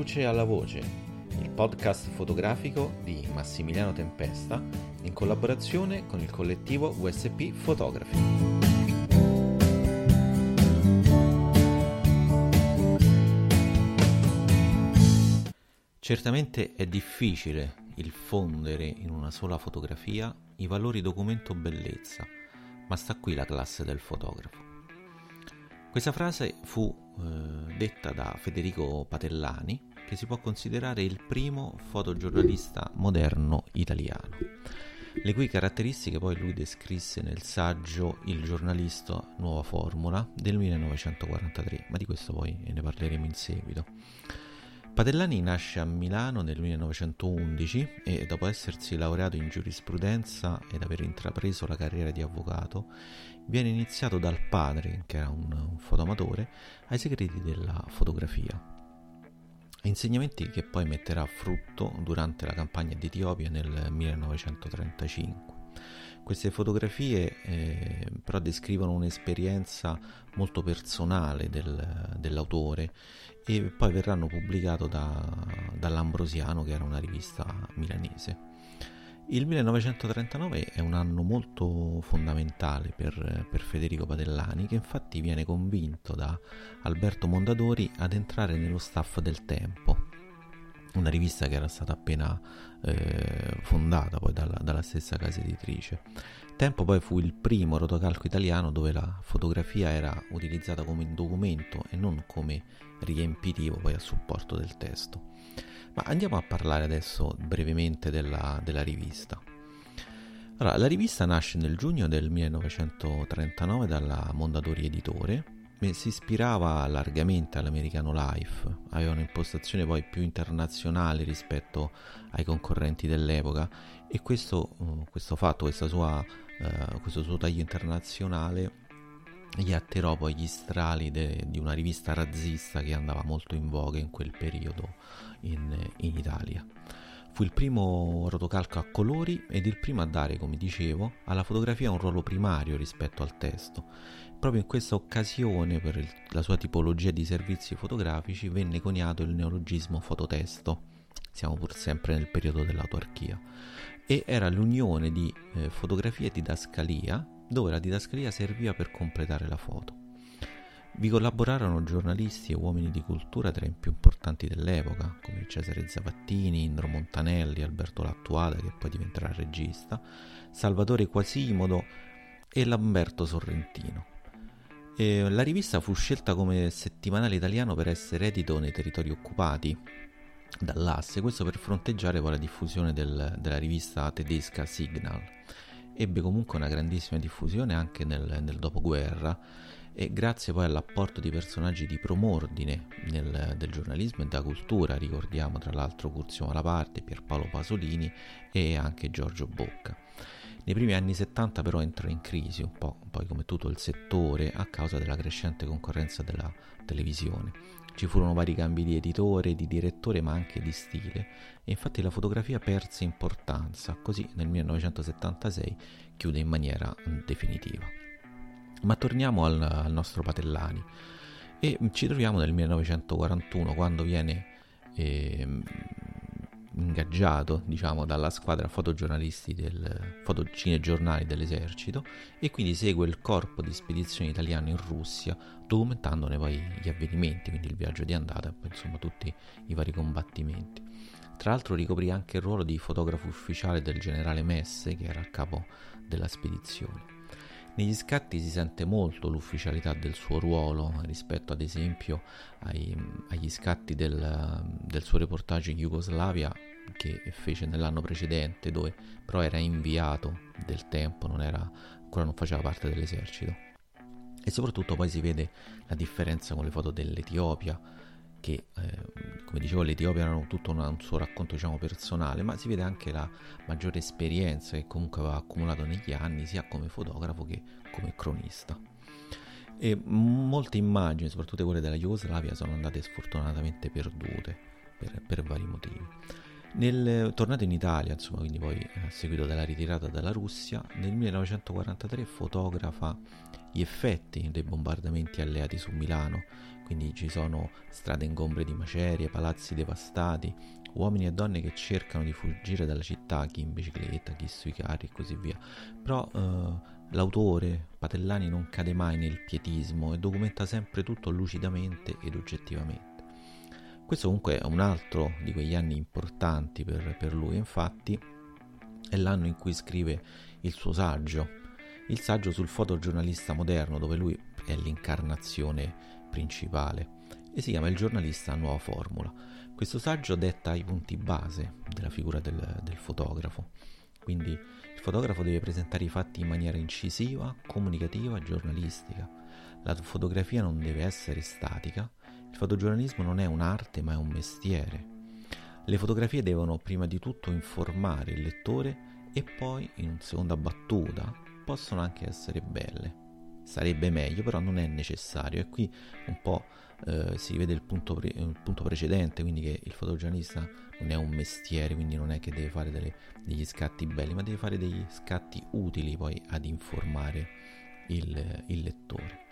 luce alla voce, il podcast fotografico di Massimiliano Tempesta in collaborazione con il collettivo USP Photography. Certamente è difficile il fondere in una sola fotografia i valori documento bellezza, ma sta qui la classe del fotografo. Questa frase fu eh, detta da Federico Patellani, che si può considerare il primo fotogiornalista moderno italiano, le cui caratteristiche poi lui descrisse nel saggio Il giornalista Nuova Formula del 1943, ma di questo poi ne parleremo in seguito. Patellani nasce a Milano nel 1911 e dopo essersi laureato in giurisprudenza ed aver intrapreso la carriera di avvocato, viene iniziato dal padre, che era un, un fotoamatore, ai segreti della fotografia. Insegnamenti che poi metterà a frutto durante la campagna d'Etiopia nel 1935. Queste fotografie eh, però descrivono un'esperienza molto personale del, dell'autore e poi verranno pubblicate da, dall'Ambrosiano che era una rivista milanese. Il 1939 è un anno molto fondamentale per, per, Federico Padellani che infatti viene convinto da Alberto Mondadori ad entrare nello staff del Tempo, una rivista che era stata appena eh, fondata poi dalla, dalla, stessa casa editrice. Tempo poi fu il primo rotocalco italiano dove la fotografia era utilizzata come documento e non come riempitivo poi a supporto del testo. Ma andiamo a parlare adesso brevemente della, della rivista. Allora, la rivista nasce nel giugno del 1939 dalla Mondadori Editore si ispirava largamente all'americano Life, aveva un'impostazione poi più internazionale rispetto ai concorrenti dell'epoca e questo, uh, questo fatto, sua, uh, questo suo taglio internazionale gli attirò poi gli strali de, di una rivista razzista che andava molto in voga in quel periodo in, in Italia. Fu il primo rotocalco a colori ed il primo a dare, come dicevo, alla fotografia un ruolo primario rispetto al testo. Proprio in questa occasione, per il, la sua tipologia di servizi fotografici, venne coniato il neologismo fototesto. Siamo pur sempre nel periodo dell'autarchia. E era l'unione di eh, fotografia e didascalia, dove la didascalia serviva per completare la foto. Vi collaborarono giornalisti e uomini di cultura tra i più importanti dell'epoca, come Cesare Zavattini, Indro Montanelli, Alberto Lattuada, che poi diventerà regista, Salvatore Quasimodo e Lamberto Sorrentino. E la rivista fu scelta come settimanale italiano per essere edito nei territori occupati dall'asse, questo per fronteggiare poi la diffusione del, della rivista tedesca Signal. Ebbe comunque una grandissima diffusione anche nel, nel dopoguerra e grazie poi all'apporto di personaggi di promordine nel, del giornalismo e della cultura, ricordiamo tra l'altro Curzio Malaparte, Pierpaolo Pasolini e anche Giorgio Bocca. Nei primi anni 70 però entra in crisi un po' poi come tutto il settore a causa della crescente concorrenza della televisione. Ci furono vari cambi di editore, di direttore ma anche di stile e infatti la fotografia perse importanza, così nel 1976 chiude in maniera definitiva. Ma torniamo al, al nostro Patellani e ci troviamo nel 1941 quando viene eh, ingaggiato diciamo dalla squadra fotogiornalisti del fotocinegiornali dell'esercito e quindi segue il corpo di spedizioni italiane in Russia documentandone poi gli avvenimenti quindi il viaggio di andata insomma tutti i vari combattimenti tra l'altro ricoprì anche il ruolo di fotografo ufficiale del generale Messe che era a capo della spedizione negli scatti si sente molto l'ufficialità del suo ruolo rispetto ad esempio ai, agli scatti del, del suo reportage in Jugoslavia che fece nell'anno precedente dove però era inviato del tempo, non era, ancora non faceva parte dell'esercito. E soprattutto poi si vede la differenza con le foto dell'Etiopia, che eh, come dicevo l'Etiopia era tutto un, un suo racconto diciamo personale, ma si vede anche la maggiore esperienza che comunque aveva accumulato negli anni sia come fotografo che come cronista. E molte immagini, soprattutto quelle della Jugoslavia, sono andate sfortunatamente perdute per, per vari motivi. Nel, tornato in Italia, insomma, quindi poi a seguito della ritirata dalla Russia, nel 1943 fotografa gli effetti dei bombardamenti alleati su Milano, quindi ci sono strade ingombre di macerie, palazzi devastati, uomini e donne che cercano di fuggire dalla città, chi in bicicletta, chi sui carri e così via. Però eh, l'autore, Patellani, non cade mai nel pietismo e documenta sempre tutto lucidamente ed oggettivamente. Questo comunque è un altro di quegli anni importanti per, per lui, infatti è l'anno in cui scrive il suo saggio, il saggio sul fotogiornalista moderno, dove lui è l'incarnazione principale e si chiama Il giornalista a nuova formula. Questo saggio detta i punti base della figura del, del fotografo, quindi il fotografo deve presentare i fatti in maniera incisiva, comunicativa giornalistica. La fotografia non deve essere statica, il fotogiornalismo non è un'arte ma è un mestiere. Le fotografie devono prima di tutto informare il lettore e poi, in seconda battuta, possono anche essere belle. Sarebbe meglio, però non è necessario. E qui un po' eh, si vede il punto, pre- il punto, precedente, quindi che il fotogiornalista non è un mestiere, quindi non è che deve fare delle, degli scatti belli, ma deve fare degli scatti utili poi ad informare il, il lettore.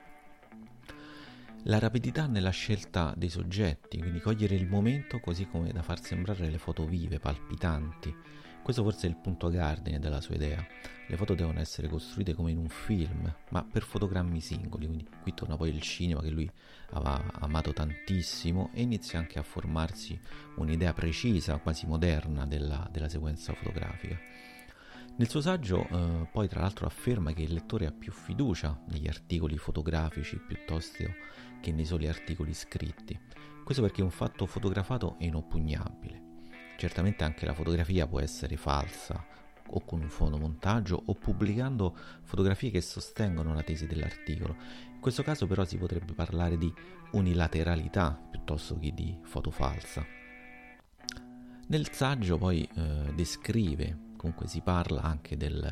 La rapidità nella scelta dei soggetti, quindi cogliere il momento così come da far sembrare le foto vive, palpitanti. Questo forse è il punto cardine della sua idea. Le foto devono essere costruite come in un film, ma per fotogrammi singoli, quindi qui torna poi il cinema che lui aveva amato tantissimo e inizia anche a formarsi un'idea precisa, quasi moderna della, della sequenza fotografica. Nel suo saggio eh, poi tra l'altro afferma che il lettore ha più fiducia negli articoli fotografici piuttosto che nei soli articoli scritti. Questo perché un fatto fotografato è inoppugnabile. Certamente anche la fotografia può essere falsa o con un fotomontaggio o pubblicando fotografie che sostengono la tesi dell'articolo. In questo caso però si potrebbe parlare di unilateralità piuttosto che di foto falsa. Nel saggio poi eh, descrive comunque si parla anche del,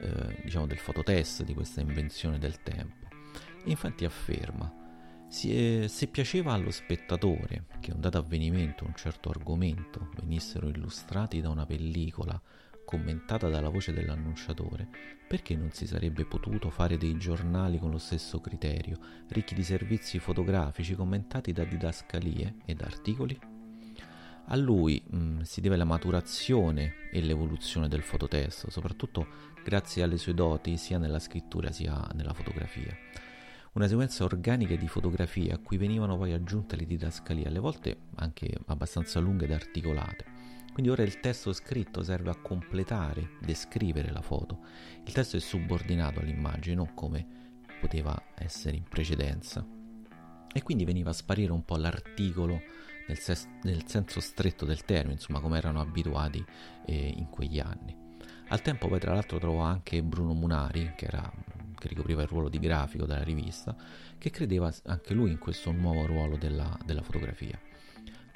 eh, diciamo del fototest di questa invenzione del tempo. E infatti afferma, se, se piaceva allo spettatore che un dato avvenimento, un certo argomento venissero illustrati da una pellicola commentata dalla voce dell'annunciatore, perché non si sarebbe potuto fare dei giornali con lo stesso criterio, ricchi di servizi fotografici commentati da didascalie ed articoli? A lui mh, mm, si deve la maturazione e l'evoluzione del fototesto, soprattutto grazie alle sue doti sia nella scrittura sia nella fotografia. Una sequenza organica di fotografie a cui venivano poi aggiunte le didascalie, alle volte anche abbastanza lunghe ed articolate. Quindi ora il testo scritto serve a completare, descrivere la foto. Il testo è subordinato all'immagine, non come poteva essere in precedenza. E quindi veniva a sparire un po' l'articolo nel, ses- nel senso stretto del termine, insomma come erano abituati eh, in quegli anni. Al tempo poi tra l'altro trovò anche Bruno Munari, che, era, che, ricopriva il ruolo di grafico della rivista, che credeva anche lui in questo nuovo ruolo della, della fotografia.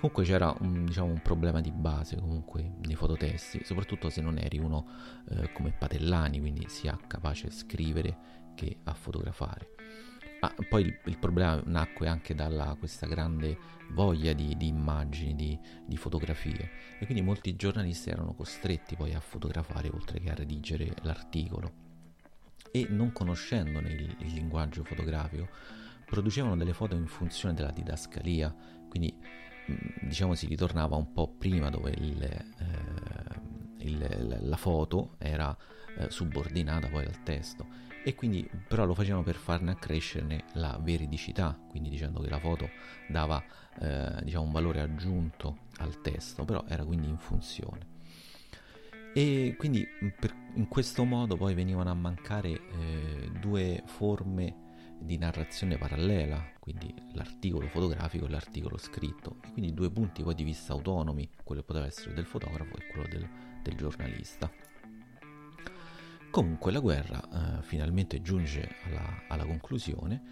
Comunque c'era un, diciamo, un, problema di base comunque nei fototesti, soprattutto se non eri uno eh, come Patellani, quindi sia capace a scrivere che a fotografare. Ma poi il, il problema nacque anche da questa grande voglia di, di immagini, di, di, fotografie. E quindi molti giornalisti erano costretti poi a fotografare oltre che a redigere l'articolo. E non conoscendone il, il linguaggio fotografico producevano delle foto in funzione della didascalia, quindi diciamo si ritornava un po' prima dove il, eh, il, la foto era eh, subordinata poi al testo e quindi però lo facevano per farne accrescere la veridicità, quindi dicendo che la foto dava eh, diciamo un valore aggiunto al testo, però era quindi in funzione. E quindi per, in questo modo poi venivano a mancare eh, due forme di narrazione parallela, quindi l'articolo fotografico e l'articolo scritto, e quindi due punti poi di vista autonomi, quello poteva essere del fotografo e quello del, del giornalista. Comunque la guerra eh, finalmente giunge alla, alla, conclusione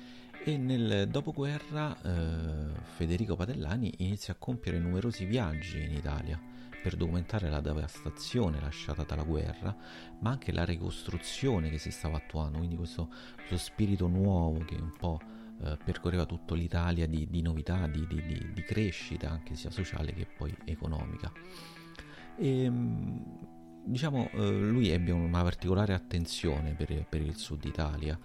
e nel dopoguerra eh, Federico Padellani inizia a compiere numerosi viaggi in Italia per documentare la devastazione lasciata dalla guerra, ma anche la ricostruzione che si stava attuando, quindi questo, questo spirito nuovo che un po' eh, percorreva tutta l'Italia di, di novità, di, di, di crescita anche sia sociale che poi economica. E, ehm, diciamo, eh, lui ebbe una particolare attenzione per, per il sud Italia.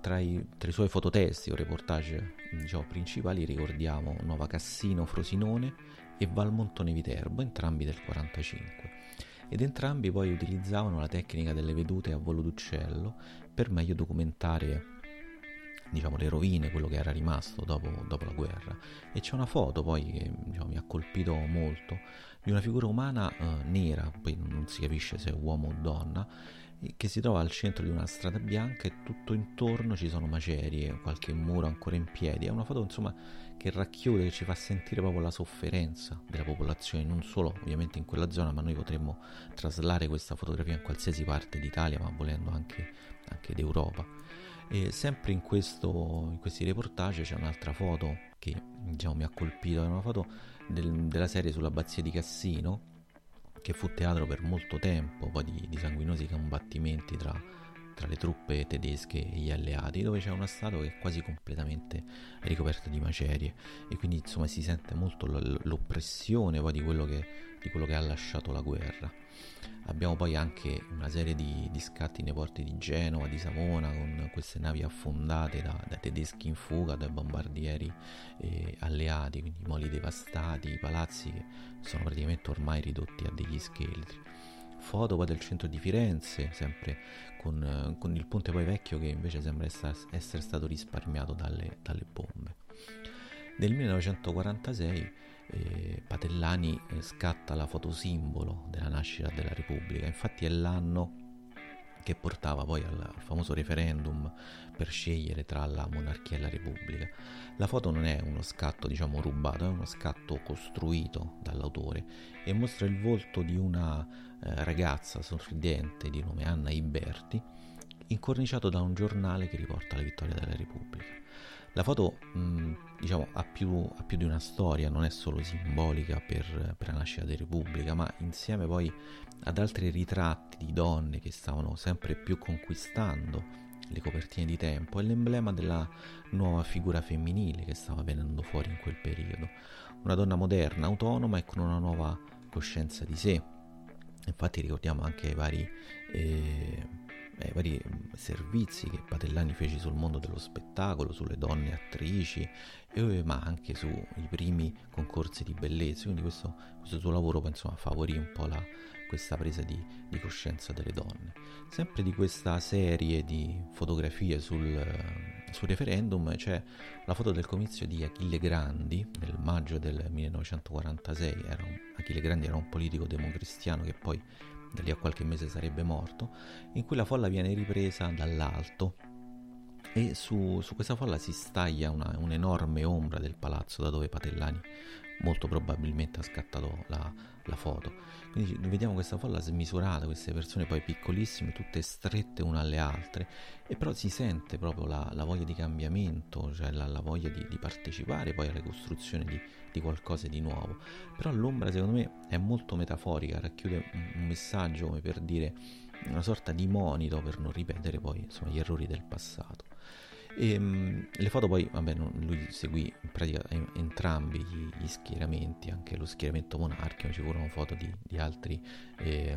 Tra, i, tra, i, suoi fototesti o reportage diciamo, principali ricordiamo Nova Cassino Frosinone e Valmontone Viterbo, entrambi del 45. Ed entrambi poi utilizzavano la tecnica delle vedute a volo d'uccello per meglio documentare diciamo, le rovine, quello che era rimasto dopo, dopo la guerra. E c'è una foto poi che diciamo, mi ha colpito molto di una figura umana eh, nera, poi non si capisce se è uomo o donna, che si trova al centro di una strada bianca e tutto intorno ci sono macerie, qualche muro ancora in piedi. È una foto insomma che racchiude, che ci fa sentire proprio la sofferenza della popolazione, non solo ovviamente in quella zona, ma noi potremmo traslare questa fotografia in qualsiasi parte d'Italia, ma volendo anche, anche d'Europa. E sempre in, questo, in questi reportage c'è un'altra foto che diciamo, mi ha colpito, è una foto del, della serie sull'abbazia di Cassino, che fu teatro per molto tempo poi di, di sanguinosi combattimenti tra, tra, le truppe tedesche e gli alleati, dove c'è una statua che è quasi completamente ricoperta di macerie e quindi insomma si sente molto l'oppressione poi di quello che, di quello che ha lasciato la guerra. Abbiamo poi anche una serie di, di, scatti nei porti di Genova, di Savona, con queste navi affondate da, da tedeschi in fuga, dai bombardieri eh, alleati, quindi moli devastati, palazzi che sono praticamente ormai ridotti a degli scheletri. Foto poi del centro di Firenze, sempre con, con il ponte poi vecchio che invece sembra essere stato risparmiato dalle, dalle bombe. Nel 1946 eh, Patellani eh, scatta la fotosimbolo della nascita della Repubblica, infatti è l'anno che portava poi al, al, famoso referendum per scegliere tra la monarchia e la repubblica. La foto non è uno scatto, diciamo, rubato, è uno scatto costruito dall'autore e mostra il volto di una eh, ragazza sorridente di nome Anna Iberti, incorniciato da un giornale che riporta la vittoria della repubblica. La foto mh, diciamo, ha, più, ha, più, di una storia, non è solo simbolica per, per, la nascita della Repubblica, ma insieme poi ad altri ritratti di donne che stavano sempre più conquistando le copertine di tempo, è l'emblema della nuova figura femminile che stava venendo fuori in quel periodo. Una donna moderna, autonoma e con una nuova coscienza di sé. Infatti ricordiamo anche i vari... Eh, ai eh, vari servizi che Patellani fece sul mondo dello spettacolo, sulle donne attrici, e, ma anche sui primi concorsi di bellezza. Quindi questo, questo suo lavoro insomma, favorì un po' la, questa presa di, di, coscienza delle donne. Sempre di questa serie di fotografie sul, sul referendum c'è la foto del comizio di Achille Grandi nel maggio del 1946. Era un, Achille Grandi era un politico democristiano che poi da lì a qualche mese sarebbe morto, in cui la folla viene ripresa dall'alto e su, su questa folla si staglia una, un'enorme ombra del palazzo da dove Patellani molto probabilmente ha scattato la, la foto. Quindi vediamo questa folla smisurata, queste persone poi piccolissime, tutte strette una alle altre, e però si sente proprio la, la voglia di cambiamento, cioè la, la voglia di, di, partecipare poi alla costruzione di, di, qualcosa di nuovo. Però l'ombra secondo me è molto metaforica, racchiude un, un messaggio come per dire una sorta di monito per non ripetere poi insomma, gli errori del passato. E, um, le foto poi, vabbè, non, lui seguì in pratica entrambi gli, gli, schieramenti, anche lo schieramento monarchico, ci furono foto di, di, altri, eh,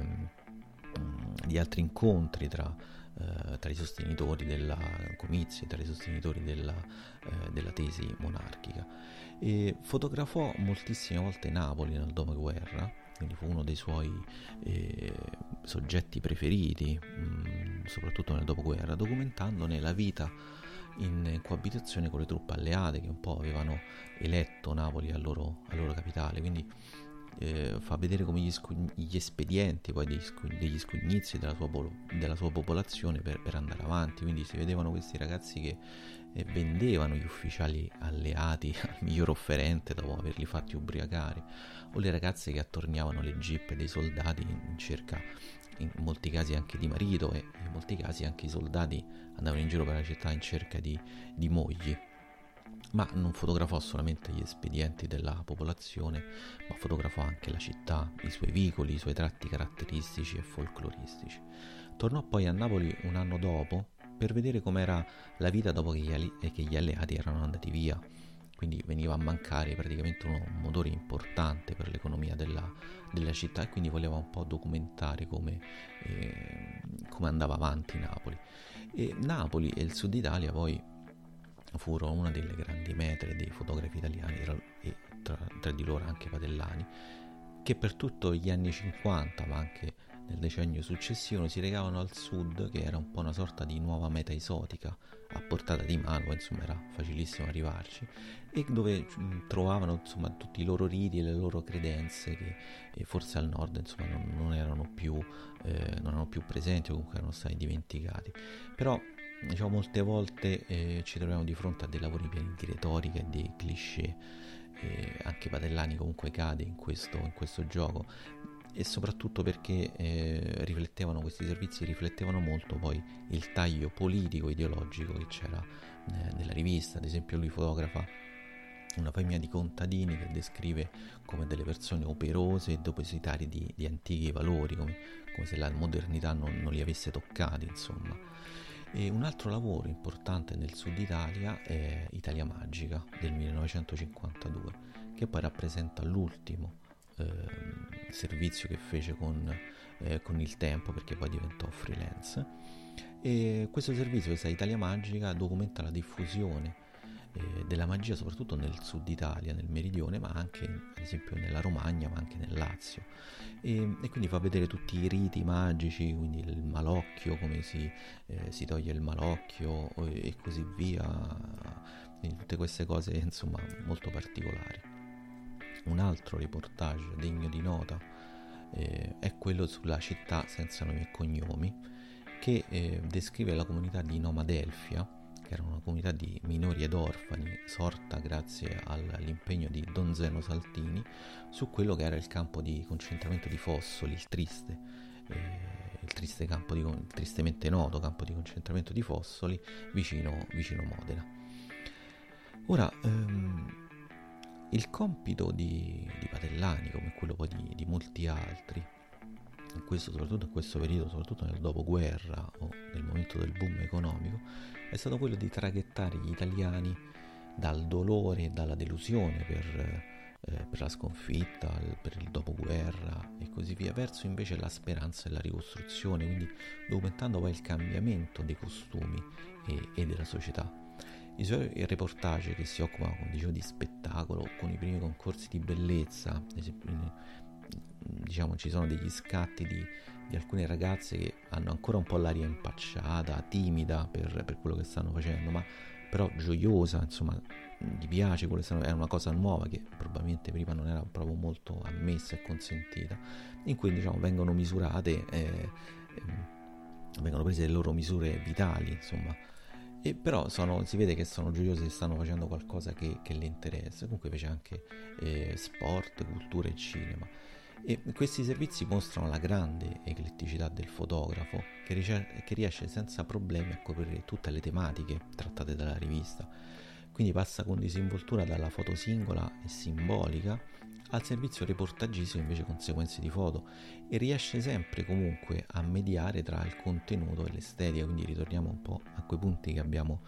di altri, incontri tra, eh, tra, i sostenitori della comizia, tra i sostenitori della, eh, della tesi monarchica. E fotografò moltissime volte Napoli nel dopoguerra, quindi fu uno dei suoi eh, soggetti preferiti, mh, mm, soprattutto nel dopoguerra, documentandone la vita in coabitazione con le truppe alleate che un po' avevano eletto Napoli al loro, al loro capitale, quindi eh, fa vedere come gli, scu- gli espedienti degli, scu- degli scugnizi della sua, polo- della sua popolazione per, per, andare avanti, quindi si vedevano questi ragazzi che eh, vendevano gli ufficiali alleati al miglior offerente dopo averli fatti ubriacare, o le ragazze che attorniavano le jeep dei soldati in cerca in molti casi anche di marito e in molti casi anche i soldati andavano in giro per la città in cerca di, di mogli. Ma non fotografò solamente gli espedienti della popolazione, ma fotografò anche la città, i suoi vicoli, i suoi tratti caratteristici e folcloristici. Tornò poi a Napoli un anno dopo per vedere com'era la vita dopo che gli, che gli alleati erano andati via quindi veniva a mancare praticamente un motore importante per l'economia della, della città e quindi voleva un po' documentare come, eh, come andava avanti Napoli. E Napoli e il sud Italia poi furono una delle grandi metre dei fotografi italiani e tra, tra di loro anche Padellani, che per tutti gli anni 50, ma anche nel decennio successivo, si recavano al sud, che era un po' una sorta di nuova meta esotica, a portata di mano, insomma era facilissimo arrivarci, e dove mh, trovavano insomma tutti i loro riti e le loro credenze che forse al nord insomma non, non, erano più, eh, non erano più presenti o comunque erano stati dimenticati. Però diciamo molte volte eh, ci troviamo di fronte a dei lavori pieni di retorica e di cliché eh, anche Padellani comunque cade in questo, in questo gioco e soprattutto perché eh, riflettevano questi servizi riflettevano molto poi il taglio politico ideologico che c'era eh, nella rivista. Ad esempio lui fotografa una famiglia di contadini che descrive come delle persone operose e depositari di, di antichi valori come, come, se la modernità non, non li avesse toccati insomma. E un altro lavoro importante nel sud Italia è Italia Magica del 1952, che poi rappresenta l'ultimo eh, servizio che fece con, eh, con, il tempo perché poi diventò freelance. E questo servizio, questa Italia Magica, documenta la diffusione eh, della magia soprattutto nel sud Italia, nel meridione, ma anche ad esempio nella Romagna, ma anche nel Lazio. E, e quindi fa vedere tutti i riti magici, quindi il malocchio, come si, eh, si toglie il malocchio e, così via, tutte queste cose insomma molto particolari. Un altro reportage degno di nota eh, è quello sulla città senza nomi e cognomi che eh, descrive la comunità di Nomadelfia che era una comunità di minori ed orfani sorta grazie all'impegno di Don Zeno Saltini su quello che era il campo di concentramento di Fossoli, il triste, eh, il, triste campo di, il tristemente noto campo di concentramento di Fossoli vicino, vicino Modena. Ora, ehm, il compito di, di, Patellani, come quello poi di, di molti altri, in questo, soprattutto in questo periodo, soprattutto nel dopoguerra o nel momento del boom economico, è stato quello di traghettare gli italiani dal dolore e dalla delusione per, eh, per la sconfitta, per il dopoguerra e così via, verso invece la speranza e la ricostruzione, quindi documentando poi il cambiamento dei costumi e, e della società. I suoi reportage che si occupano, come di spettacolo, con i primi concorsi di bellezza, diciamo ci sono degli scatti di, di, alcune ragazze che hanno ancora un po' l'aria impacciata, timida per, per quello che stanno facendo, ma però gioiosa, insomma, gli piace, è una cosa nuova che probabilmente prima non era proprio molto ammessa e consentita, in cui diciamo vengono misurate, eh, eh, vengono prese le loro misure vitali, insomma, e però sono, si vede che sono gioiose e stanno facendo qualcosa che, che le interessa, comunque invece anche eh, sport, cultura e cinema. E questi servizi mostrano la grande ecletticità del fotografo che, rice- che riesce senza problemi a coprire tutte le tematiche trattate dalla rivista. Quindi passa con disinvoltura dalla foto singola e simbolica al servizio reportagistico invece conseguenze di foto e riesce sempre comunque a mediare tra il contenuto e l'estetica, quindi ritorniamo un po' a quei punti abbiamo,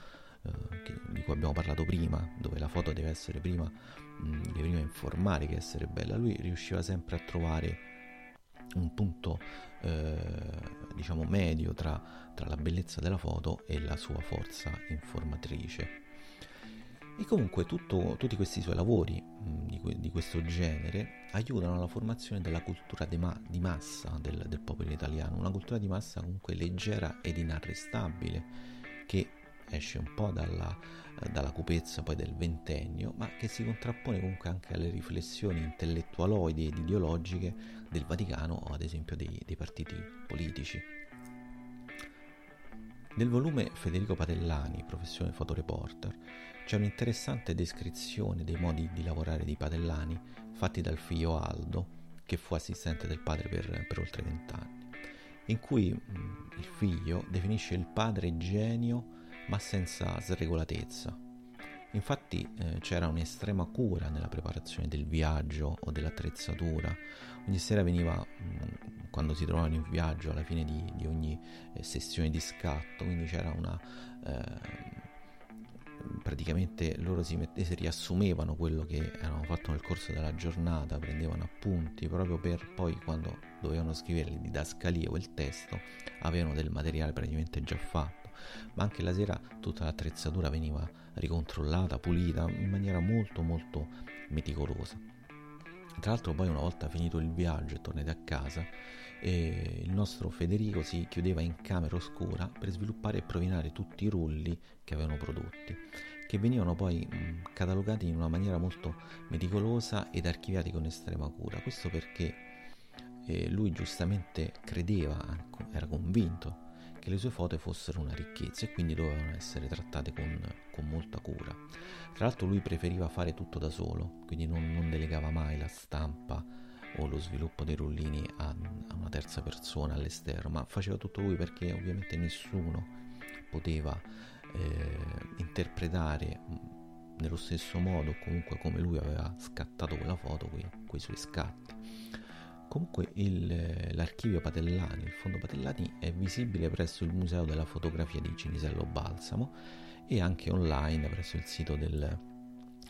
eh, che, di cui abbiamo parlato prima, dove la foto deve essere prima deve prima informare che essere bella, lui riusciva sempre a trovare un punto eh, diciamo medio tra, tra, la bellezza della foto e la sua forza informatrice. E comunque tutto, tutti questi suoi lavori mh, di, di, questo genere aiutano alla formazione della cultura ma- di massa del, del popolo italiano, una cultura di massa comunque leggera ed inarrestabile che esce un po' dalla, dalla cupezza poi del ventennio, ma che si contrappone comunque anche alle riflessioni intellettualoidi ed ideologiche del Vaticano o ad esempio dei, dei partiti politici. Nel volume Federico Patellani, professione fotoreporter, c'è un'interessante descrizione dei modi di lavorare di Patellani fatti dal figlio Aldo, che fu assistente del padre per, per oltre vent'anni, in cui mh, il figlio definisce il padre genio ma senza sregolatezza. Infatti eh, c'era un'estrema cura nella preparazione del viaggio o dell'attrezzatura. Ogni sera veniva, mh, mm, quando si trovavano in viaggio, alla fine di, di ogni eh, sessione di scatto, quindi c'era una... Eh, praticamente loro si, mette, si riassumevano quello che avevano fatto nel corso della giornata, prendevano appunti proprio per poi quando dovevano scrivere le didascalie o il testo avevano del materiale praticamente già fatto, ma anche la sera tutta l'attrezzatura veniva ricontrollata, pulita in maniera molto molto meticolosa. Tra l'altro poi una volta finito il viaggio e tornati a casa, eh, il nostro Federico si chiudeva in camera oscura per sviluppare e provinare tutti i rulli che avevano prodotti, che venivano poi catalogati in una maniera molto meticolosa ed archiviati con estrema cura. Questo perché eh, lui giustamente credeva, era convinto che le sue foto fossero una ricchezza e quindi dovevano essere trattate con, con molta cura. Tra l'altro lui preferiva fare tutto da solo, quindi non, non delegava mai la stampa o lo sviluppo dei rullini a, a, una terza persona all'esterno, ma faceva tutto lui perché ovviamente nessuno poteva eh, interpretare nello stesso modo, comunque come lui aveva scattato quella foto, quei, quei suoi scatti. Comunque il, l'archivio Patellani, il fondo Patellani è visibile presso il Museo della Fotografia di Cinisello Balsamo e anche online presso il sito del,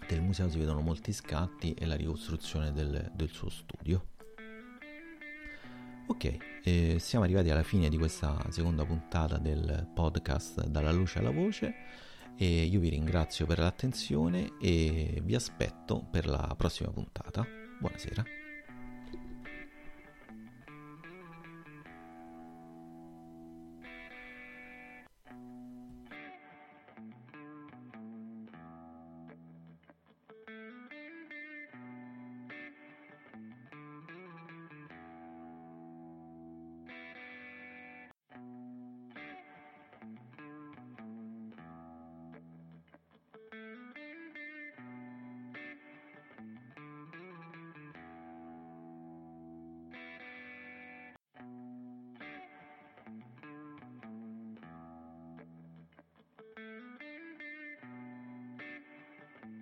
del museo si vedono molti scatti e la ricostruzione del, del suo studio. Ok, eh, siamo arrivati alla fine di questa seconda puntata del podcast Dalla luce alla voce e io vi ringrazio per l'attenzione e vi aspetto per la prossima puntata. Buonasera.